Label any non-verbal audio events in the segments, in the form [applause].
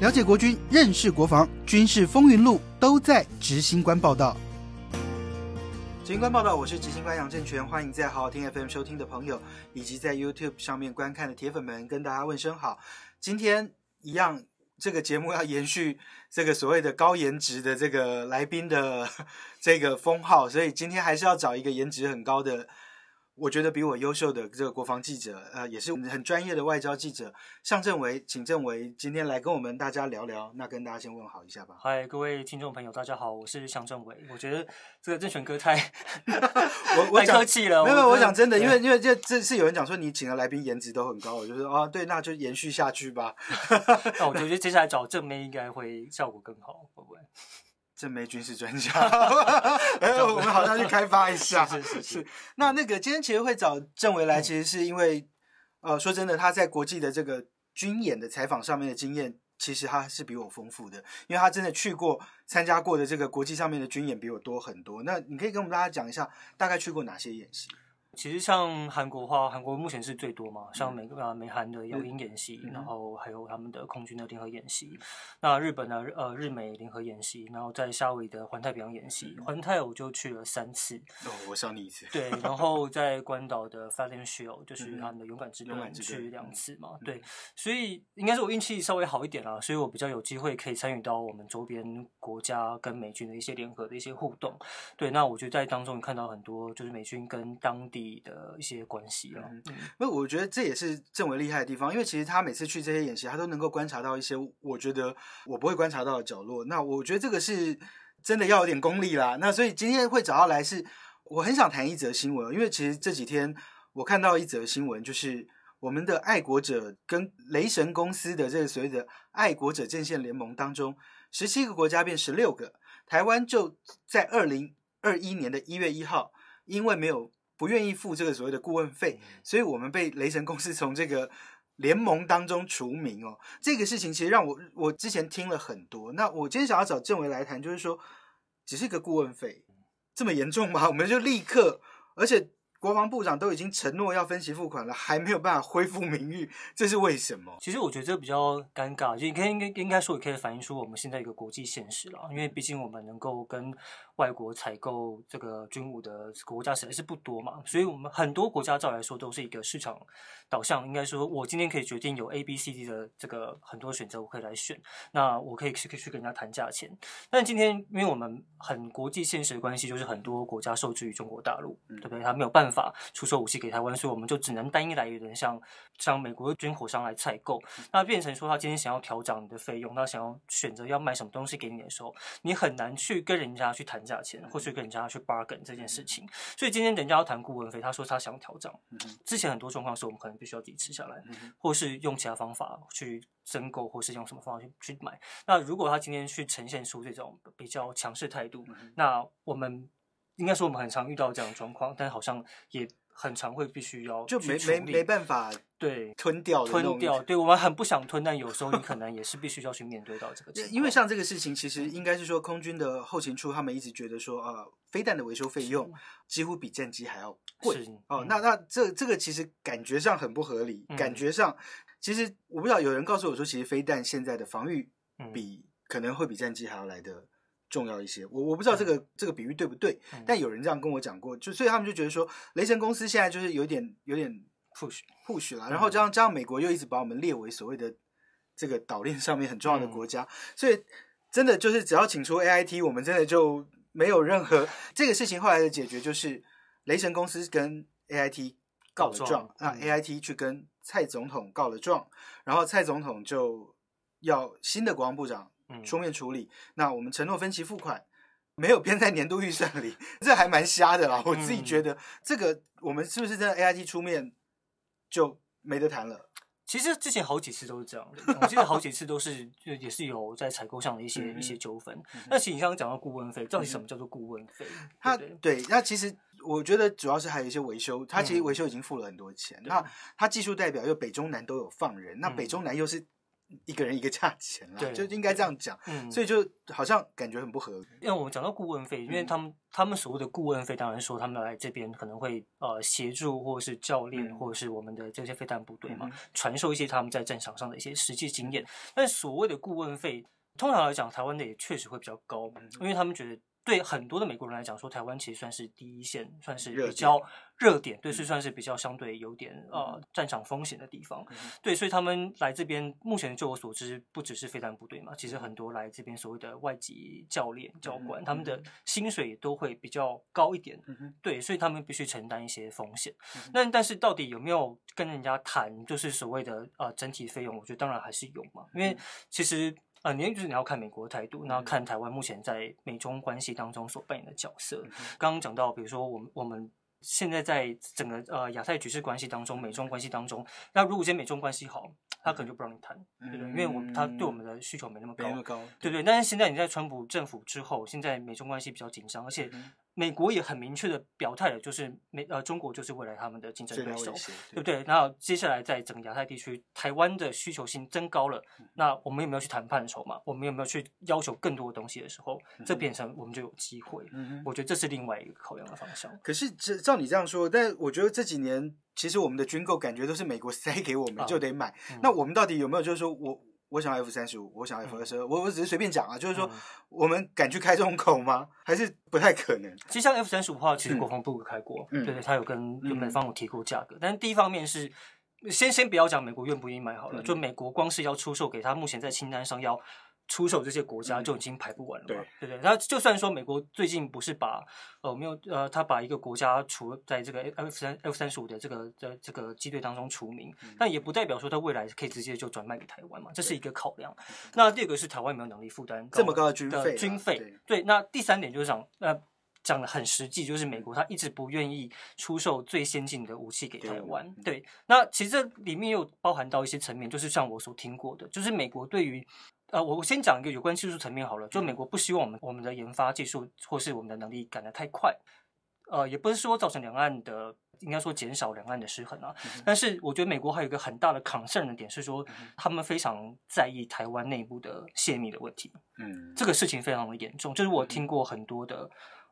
了解国军，认识国防，军事风云录都在执行官报道。执行官报道，我是执行官杨正全，欢迎在好好听 FM 收听的朋友，以及在 YouTube 上面观看的铁粉们，跟大家问声好。今天一样，这个节目要延续这个所谓的高颜值的这个来宾的 [laughs] 这个封号，所以今天还是要找一个颜值很高的。我觉得比我优秀的这个国防记者，呃，也是很专业的外交记者，向政维，请政维今天来跟我们大家聊聊。那跟大家先问好一下吧。嗨，各位听众朋友，大家好，我是向政伟。我觉得这个郑权哥太 [laughs] 我我太客气了，没有，我想真的，因为因为这这是有人讲说你请的来宾颜值都很高，我就说啊，对，那就延续下去吧。[laughs] 那我觉得接下来找正妹应该会效果更好，会不会？正妹军事专家，哎，我们好像去开发一下。是是是是那那个今天其实会找郑维来，其实是因为，呃，说真的，他在国际的这个军演的采访上面的经验，其实他是比我丰富的，因为他真的去过、参加过的这个国际上面的军演比我多很多。那你可以跟我们大家讲一下，大概去过哪些演习？其实像韩国的话，韩国目前是最多嘛，嗯像美啊美韩的有鹰演习，然后还有他们的空军的联合演习。那日本呢，呃日美联合演习，然后在夏威夷的环太平洋演习，嗯环太我就去了三次。哦，我少你一次。对，然后在关岛的 Valiant Shield 就是他们的勇敢之盾去两嗯次嘛，对，所以应该是我运气稍微好一点啦，所以我比较有机会可以参与到我们周边国家跟美军的一些联合的一些互动。对，那我觉得在当中看到很多就是美军跟当地的一些关系了。嗯嗯那我觉得这也是郑伟厉害的地方，因为其实他每次去这些演习，他都能够观察到一些我觉得我不会观察到的角落。那我觉得这个是真的要有点功力啦。那所以今天会找到来是，我很想谈一则新闻，因为其实这几天我看到一则新闻，就是我们的爱国者跟雷神公司的这个所谓的爱国者阵线联盟当中，十七个国家变十六个，台湾就在二零二一年的一月一号，因为没有不愿意付这个所谓的顾问费，所以我们被雷神公司从这个联盟当中除名哦。这个事情其实让我我之前听了很多。那我今天想要找政委来谈，就是说，只是一个顾问费，这么严重吗？我们就立刻，而且国防部长都已经承诺要分期付款了，[laughs] 还没有办法恢复名誉，[laughs] 这是为什么？其实我觉得这比较尴尬，就你可以应该应该说也可以反映出我们现在一个国际现实了。因为毕竟我们能够跟外国采购这个军武的国家实在是不多嘛，所以我们很多国家照来说都是一个市场导向。应该说，我今天可以决定有 A、B、C、D 的这个很多选择，我可以来选。那我可以去去跟人家谈价钱。但今天因为我们很国际现实的关系，就是很多国家受制于中国大陆，对不对？他没有办法出售武器给台湾，所以我们就只能单一来源的像像美国的军火商来采购。那变成说，他今天想要调涨你的费用，他想要选择要卖什么东西给你的时候，你很难去跟人家去谈价钱，或去跟人家去 bargain 这件事情。所以今天人家要谈顾问费，他说他想要调涨，之前很多状况是我们可能必须要自己吃下来，或是用其他方法去申购，或是用什么方法去去买。那如果他今天去呈现出这种比较强势态度，那我们应该说我们很常遇到这样的状况，但好像也很常会必须要就没没没办法对吞掉吞掉。对我们很不想吞，但有时候你可能也是必须要去面对到这个情。因为像这个事情，其实应该是说空军的后勤处他们一直觉得说，呃，飞弹的维修费用几乎比战机还要贵哦。嗯那那这这个其实感觉上很不合理，嗯感觉上其实我不知道有人告诉我说，其实飞弹现在的防御嗯比可能会比战机还要来的重要一些。我我不知道这个、这个比喻对不对，嗯。但有人这样跟我讲过，就所以他们就觉得说，雷神公司现在就是有点有点 push push 嗯。啦，然后加上加上美国又一直把我们列为所谓的这个岛链上面很重要的嗯。国家，所以真的就是只要请出 AIT，我们真的就没有任何。这个事情后来的解决就是雷神公司跟 AIT 告了状状，那嗯。AIT 去跟蔡总统告了状，然后蔡总统就要新的国防部长嗯书面处理，那我们承诺分期付款。没有编在年度预算里，[laughs] 这还蛮瞎的啦。我自己嗯觉得，这个我们是不是真的 AIT 出面就没得谈了？其实之前好几次都是这样的，我记得好几次都是就也是有在采购上的一些、嗯一些纠纷。那其实你刚刚讲到顾问费，到底什么叫做顾问费？他对那其实我觉得主要是还有一些维修，他其实嗯维修已经付了很多钱。对那他技术代表又北中南都有放人，那北嗯中南又是一个人一个价钱啦，对就应该这样讲。嗯，所以就好像感觉很不合理。因为我们讲到顾问费，因为嗯他们他们所谓的顾问费，当然说他们来这边可能会呃协助或者是教练，嗯或者是我们的这些飞弹部队嘛嗯，传授一些他们在战场上的一些实际经验。但所谓的顾问费，通常来讲，台湾的也确实会比较高，嗯因为他们觉得。对很多的美国人来讲，说台湾其实算是第一线，算是比较热点，对，嗯是算是比较相对有点呃战场风险的地方。嗯对，所以他们来这边，目前就我所知，不只是飞弹部队嘛，其实很多来这边所谓的外籍教练、教官，嗯他们的薪水都会比较高一点。对，所以他们必须承担一些风险。那但是到底有没有跟人家谈，就是所谓的呃整体费用？我觉得当然还是有嘛，因为嗯其实。呃，你就是你要看美国的态度，然后看台湾目前在美中关系当中所扮演的角色。刚刚讲到，比如说我们我们现在在整个呃亚太局势关系当中，美中关系当中，那如果今天美中关系好，他可能就不让你谈，对不对？因为我们他对我们的需求没那么高没那，么高，对不对？但是现在你在川普政府之后，现在美中关系比较紧张，而且嗯美国也很明确的表态了，就是美呃中国就是未来他们的竞争对手对不对？那接下来在整个亚太地区，台湾的需求性增高了，嗯那我们有没有去谈判的筹码？我们有没有去要求更多的东西的时候，这变成我们就有机会。嗯我觉得这是另外一个考量的方向。可是这照你这样说，但我觉得这几年其实我们的军购感觉都是美国塞给我们啊就得买。嗯那我们到底有没有就是说我我想要 F 三十五，我想要 F 二十二，我我只是随便讲啊，就是说嗯我们敢去开这种口吗？还是不太可能？其实像 F 三十五的话，其实嗯国防部有开过，嗯对对，他有跟有美方有提过价格。但是第一方面是，先先不要讲美国愿不愿意买好了，嗯就美国光是要出售给他目前在清单上要出售这些国家嗯就已经排不完了嘛，对对不对？那就算说美国最近不是把呃没有呃，他把一个国家除在这个 F 三 F 三十五的这个的这个机队当中除名，嗯但也不代表说他未来可以直接就转卖给台湾嘛，这是一个考量。那第二个是台湾有没有能力负担这么高的军费啊军费对，对，那第三点就是讲，呃，讲的很实际，就是美国他一直不愿意出售最先进的武器给台湾对。对，那其实这里面又包含到一些层面，就是像我所听过的，就是美国对于。呃，我我先讲一个有关技术层面好了，就美国不希望我们我们的研发技术或是我们的能力赶得太快，呃，也不是说造成两岸的应该说减少两岸的失衡啊，但是我觉得美国还有一个很大的 concern 的点是说，他们非常在意台湾内部的泄密的问题。嗯，这个事情非常的严重，就是我听过很多的，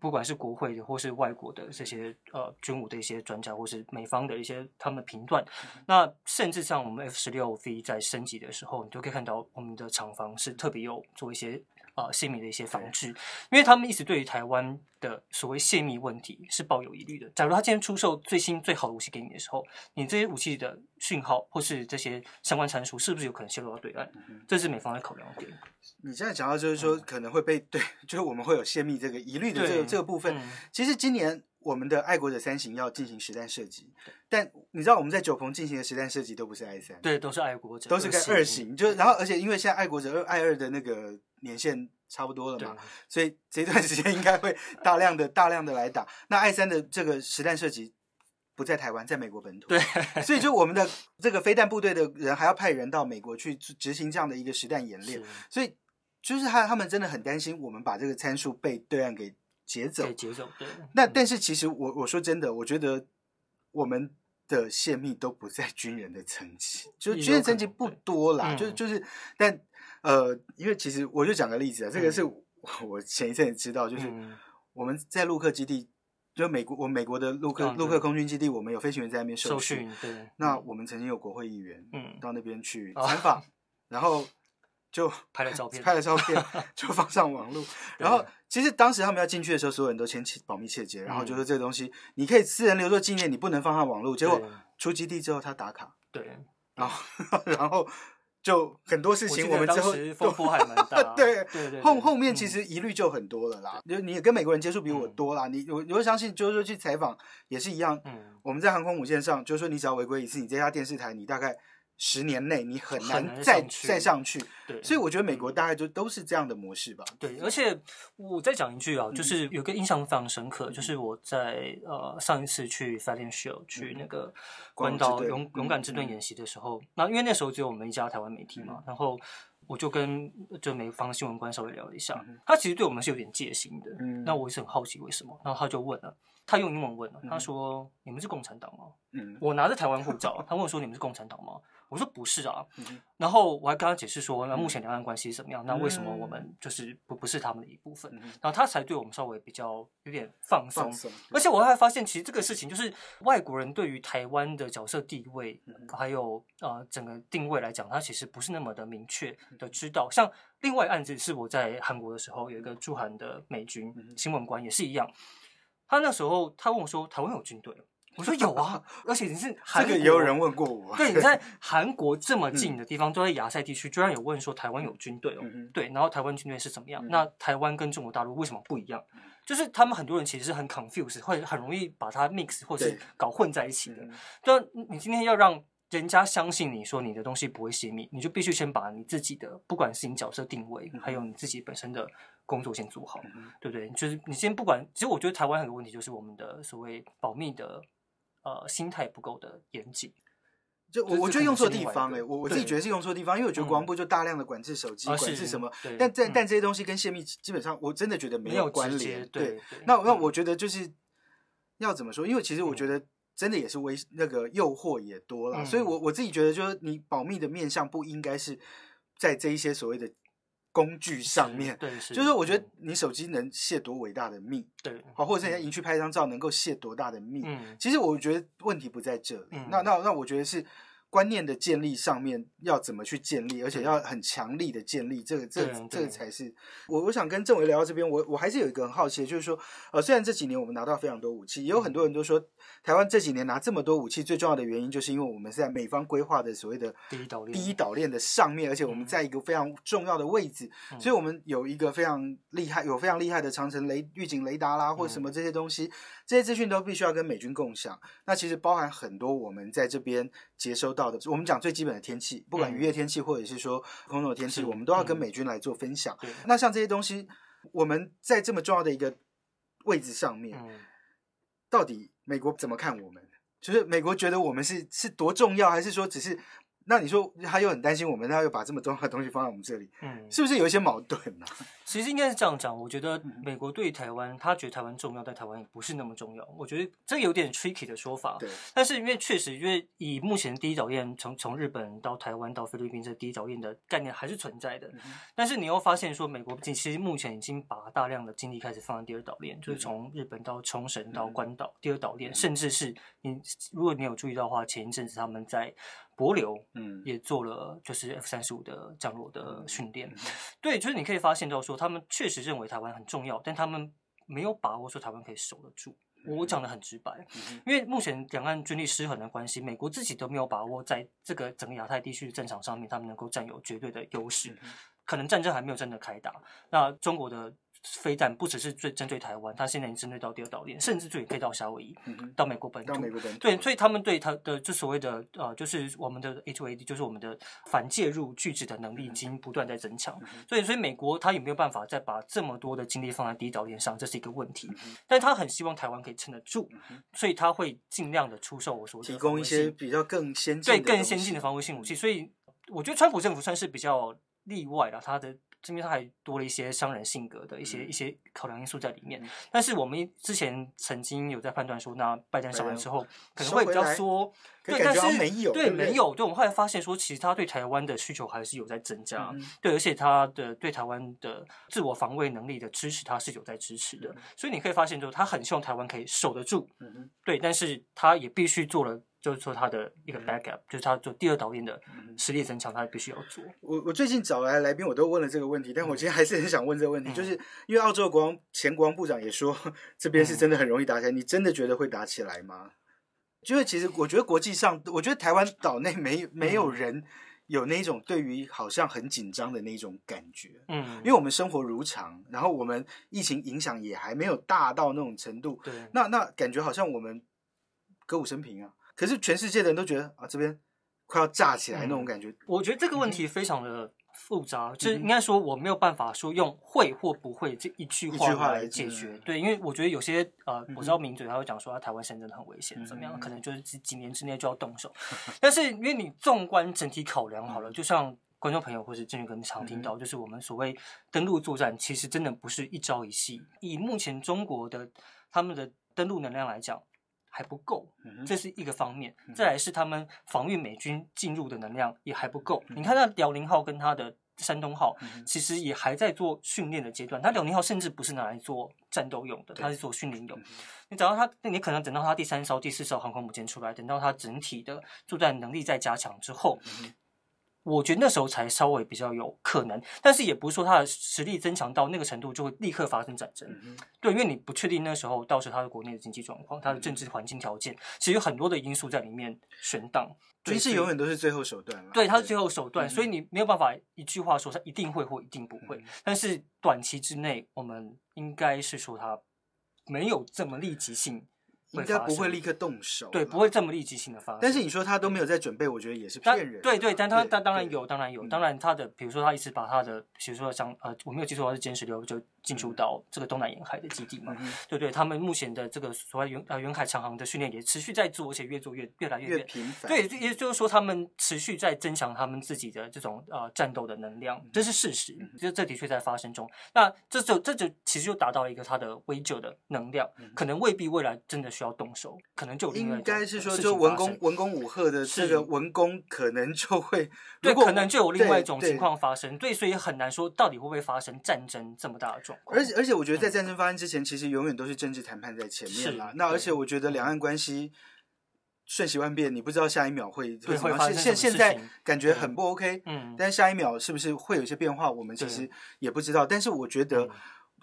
不管是国会的或是外国的这些呃军武的一些专家，或是美方的一些他们的评断，那甚至像我们 F 十六 V 在升级的时候，你就可以看到我们的厂房是特别有做一些呃泄密的一些防治，因为他们一直对于台湾的所谓泄密问题是抱有疑虑的。假如他今天出售最新最好的武器给你的时候，你这些武器的讯号或是这些相关参数是不是有可能泄露到对岸？这是美方的考量点。你现在讲到就是说可能会被对，[laughs] 就是我们会有泄密这个疑虑的这个对这个部分。嗯其实今年我们的爱国者三型要进行实弹射击，但你知道我们在九鹏进行的实弹射击都不是 I 三，对，都是爱国者，都是跟二型，就然后而且因为现在爱国者二 I 二的那个年限差不多了嘛，所以这段时间应该会大量的大量的来打。那 I 三的这个实弹射击不在台湾，在美国本土，对，所以就我们的这个飞弹部队的人还要派人到美国去执行这样的一个实弹演练，所以就是他他们真的很担心我们把这个参数被对岸给劫走对。节奏对。那嗯但是其实我我说真的，我觉得我们的泄密都不在军人的层级，就军人层级不多啦，嗯就就是但呃，因为其实我就讲个例子啊，这个嗯是我我前一阵也知道，就是嗯我们在陆克基地，就美国我美国的陆克嗯陆克空军基地，我们有飞行员在那边受训。对，嗯那我们曾经有国会议员嗯到那边去哦参访，然后就拍了照片 [laughs] 拍了照片 [laughs] 就放上网络。然后其实当时他们要进去的时候，所有人都签保密切结，然后就说这个东西你可以私人留作纪念，你不能放上网络。结果出基地之后，他打卡，对，然后然后就很多事情我们之后当时风波还蛮大，[laughs] 对对对，后后面其嗯实疑虑就很多了啦。就你也跟美国人接触比我嗯多啦，你我我会相信，就是说去采访也是一样。嗯我们在航空母舰上，就是说你只要违规一次，你这家电视台你大概十年内你很很难再难上去再上去。对，所以我觉得美国大概就都是这样的模式吧。对，而且我再讲一句啊，嗯就是有个印象非常深刻，就是我在呃上一次去 Show 去那个关岛勇勇敢之盾演习的时候，那因为那时候只有我们一家台湾媒体嘛，然后我就跟就美方新闻官稍微聊了一下，他其实对我们是有点戒心的，嗯那我也是很好奇为什么，然后他就问了。他用英文问了，他说：“你们是共产党吗？”嗯我拿着台湾护照，他问我说：“你们是共产党吗？”我说：“不是啊。嗯然后我还跟他解释说，那目前两岸关系是怎么样？那为什么我嗯们就是不不是他们的一部分？嗯然后他才对我们稍微比较有点放松放。松，而且我还发现，其实这个事情就是外国人对于台湾的角色地位，嗯还有呃整个定位来讲，他其实不是那么的明确的知道。像另外案子是我在韩国的时候，有一个驻韩的美军嗯新闻官也是一样，他那时候他问我说：“台湾有军队？”我说：“有啊，而且你是 [laughs] 韩国这个也有人问过我，对，[laughs] 你在韩国这么近的地方，都在亚塞地区，居然有问说台湾有军队哦。嗯对，然后台湾军队是怎么样？嗯那台湾跟中国大陆为什么不一样？就是他们很多人其实是很 confused，会很容易把它 mix 或是搞混在一起的。但你今天要让人家相信你说你的东西不会泄密，你就必须先把你自己的不管是你角色定位，还有你自己本身的工作先做好，嗯对不对？就是你先不管，其实我觉得台湾很多问题就是我们的所谓保密的呃心态不够的严谨。就我我觉得用错地方哎、我我自己觉得是用错地方，因为我觉得国防嗯部就大量的管制手机，管制什么，对但但嗯但这些东西跟泄密基本上我真的觉得没没有关联。对对那那嗯我觉得就是要怎么说？因为其实我觉得真的也是危那个诱惑也多了，嗯所以我我自己觉得就是你保密的面向不应该是在这一些所谓的工具上面。对是，就是我觉得嗯你手机能泄多伟大的密，对，好，或者是人家营区拍一张照能够泄多大的密，嗯其实我觉得问题不在这里。嗯那那那我觉得是观念的建立上面要怎么去建立，而且要很强力的建立，这个这对这个才是。我我想跟郑伟聊到这边，我我还是有一个很好奇的，就是说，呃，虽然这几年我们拿到非常多武器，也有很多人都说台湾这几年拿这么多武器，最重要的原因就是因为我们是在美方规划的所谓的第一岛链。第一岛链的上面，而且我们嗯。在一个非常重要的位置，嗯。所以我们有一个非常厉害、有非常厉害的长城雷预警雷达啦，或什么这些东西，这些资讯都必须要跟美军共享。那其实包含很多我们在这边接收到的，我们讲最基本的天气，不管嗯渔业天气或者是说空中的天气，我们都要跟嗯美军来做分享。对，那像这些东西，我们在这么重要的一个位置上面，嗯。到底美国怎么看我们？就是美国觉得我们是是多重要，还是说只是？那你说他又很担心我们，他又把这么重要的东西放在我们这里，嗯，是不是有一些矛盾呢、[laughs] 其实应该是这样讲。我觉得嗯美国对台湾，他觉得台湾重要，但台湾也不是那么重要。我觉得这有点 tricky 的说法。对，但是因为确实，因为以目前第一岛链从从日本到台湾到菲律宾这第一岛链的概念还是存在的。嗯但是你又发现说，美国其实目前已经把大量的精力开始放在第二岛链，就是从日本到冲绳到关岛，第二岛链，甚至是你如果你有注意到的话，前一阵子他们在帛琉嗯，也做了就是 F 三十五的降落的训练。嗯 [laughs] 对，就是你可以发现到说，他们确实认为台湾很重要，但他们没有把握说台湾可以守得住。我讲的很直白，嗯因为目前两岸军力失衡的关系，美国自己都没有把握在这个整个亚太地区的战场上面，他们能够占有绝对的优势。嗯可能战争还没有真的开打，那中国的飞弹不只是最针对台湾，它现在已经针对到第二岛链，甚至最可以到夏威夷，嗯到美国本土到。美国本土，对，所以他们对他的就所谓的呃，就是我们的 H2AD，就是我们的反介入拒止的能力已经不断在增强。所以，所以美国他有没有办法再把这么多的精力放在第一岛链上，这是一个问题。但他很希望台湾可以撑得住，所以他会尽量的出售我所提供一些比较更先进对更先进的防卫性武器。所以我觉得川普政府算是比较例外了，他的这边他还多了一些商人性格的一些、嗯一些考量因素在里面嗯。但是我们之前曾经有在判断说，那拜登上来拜登之后可能会比较收回来缩，对，但是没有对没有，对我们后来发现说，其实他对台湾的需求还是有在增加。嗯对，而且他的对台湾的自我防卫能力的支持，他是有在支持的。所以你可以发现，就是他很希望台湾可以守得住，嗯对，但是他也必须做了，就是说他的一个嗯。backup，、就是他做第二导演的实力增强，他必须要做。我我最近找来的来宾，我都问了这个问题，但我今天还是很想问这个问题，嗯。就是因为澳洲国王前国王部长也说，这边嗯。是真的很容易打起来，你真的觉得会打起来吗？就是其实我觉得国际上，我觉得台湾岛内没没有嗯。人有那种对于好像很紧张的那种感觉，嗯，因为我们生活如常，然后我们疫情影响也还没有大到那种程度，对，那那感觉好像我们歌舞升平啊，可是全世界的人都觉得啊这边快要炸起来那种嗯感觉，我觉得这个问题非常的复杂，就是应该说我没有办法说用会或不会这一句话话来来解决嗯。对，因为我觉得有些呃，我知道名嘴他会讲说，啊台湾现在真的很危险，怎么样？嗯可能就是几几年之内就要动手。但是因为你纵观整体考量好了，就像。观众朋友或是郑宇哥常听到，就是我们所谓登陆作战，其实真的不是一朝一夕。以目前中国的他们的登陆能量来讲，还不够，这是一个方面嗯。再来是他们防御美军进入的能量也还不够。你看那辽宁号跟它的山东号，其实也还在做训练的阶段。它辽宁号甚至不是拿来做战斗用的，它是做训练用嗯。你等到它，你可能等到它第三艘、第四艘航空母舰出来，等到它整体的作战能力再加强之后，嗯我觉得那时候才稍微比较有可能。但是也不是说他的实力增强到那个程度就会立刻发生战争。嗯对，因为你不确定那时候到时候他的国内的经济状况、他的政治环境条件，其实有很多的因素在里面悬荡。对军事永远都是最后手段了。对，它是最后手段，嗯所以你没有办法一句话说它一定会或一定不会。嗯但是短期之内，我们应该是说它没有这么立即性应该不会立刻动手。对，不。会这么立即性的发生。但是你说他都没有在准备，我觉得也是但骗人的。对对，但他对他当然有，当然有，嗯当然他的，比如说他一直把他的，比如说像呃，我没有记错，他是歼十六就进入到这个东南沿海的基地嘛，嗯对对，他们目前的这个所谓远呃远海长航的训练也持续在做，而且越做越越来越越。频繁。对，也就是说，他们持续在增强他们自己的这种呃战斗的能量，这是事实，嗯这这的确在发生中。那这就这就其实就达到了一个他的威慑的能量，可能未必未来真的需要动手，可能就应该是说，就文攻文攻武赫的这是个文攻，可能就会对，可能就有另外一种情况发生，对，所以很难说到底会不会发生战争这么大的状况。而且而且，我觉得在战争发生之前，其实永远都是政治谈判在前面啦。那而且我觉得两岸关系瞬息万变，你不知道下一秒会会怎么样。现会发生现现在什么事情感觉很不 OK，嗯，但是下一秒是不是会有一些变化，我们其实也不知道。但是我觉得嗯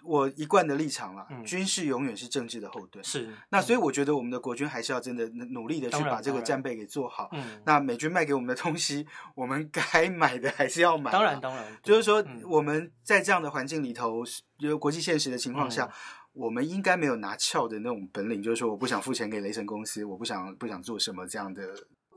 我一贯的立场啦，嗯军事永远是政治的后盾。是。那所以嗯我觉得我们的国军还是要真的努力的去把这个战备给做好。嗯，那美军卖给我们的东西，我们该 [laughs] 买的还是要买啊。当然当然，就是说嗯，我们在这样的环境里头，有国际现实的情况下，嗯我们应该没有拿翘的那种本领，就是说我不想付钱给雷神公司，我不想不想做什么这样的。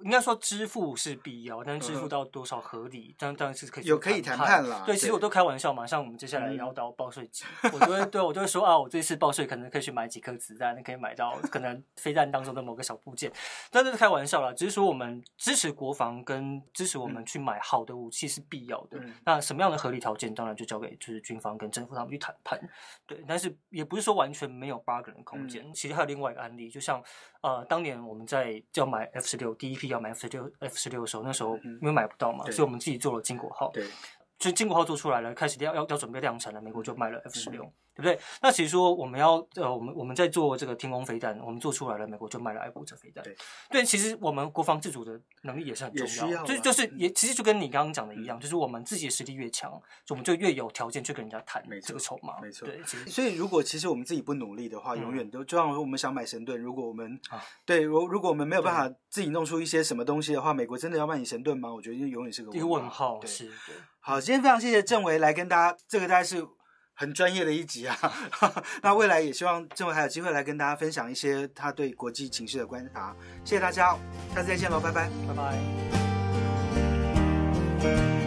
应该说支付是必要，但是支嗯付到多少合理，当当然是可以有可以谈判啦对，其实我都开玩笑嘛，像我们接下来嗯要到报税季，我就会对我就会说啊，我这次报税可能可以去买几颗子弹，可以买到可能飞弹当中的某个小部件，但是开玩笑啦，只是说我们支持国防跟支持我们去买好的武器是必要的。嗯那什么样的合理条件，当然就交给就是军方跟政府他们去谈判。对，但是也不是说完全没有 bargain 的空间。其实还有另外一个案例，就像呃，当年我们在要买 F 十六第一批要买 F 十六 F 十六的时候，那时候嗯因为买不到嘛，对所以我们自己做了金国号。对，所以金国号做出来了，开始要要要准备量产了，美国就卖了 F 十六、嗯对不对？那其实说我们要呃，我们我们在做这个天空飞弹，我们做出来了，美国就卖了爱国者飞弹。对对，其实我们国防自主的能力也是很重要啊就是就是也其实就跟你刚刚讲的一样，就是我们自己的实力越强，我们就越有条件去跟人家谈这个筹码。没错对，其实所以如果其实我们自己不努力的话，嗯永远都就像说我们想买神盾，如果我们啊对如如果我们没有办法自己弄出一些什么东西的话，美国真的要卖你神盾吗？我觉得永远是个一个问号对是对。好，今天非常谢谢郑维来跟大家，这个大概是很专业的一集啊。[laughs] 那未来也希望政委还有机会来跟大家分享一些他对国际情绪的观察。谢谢大家，下次再见喽，拜拜，拜拜。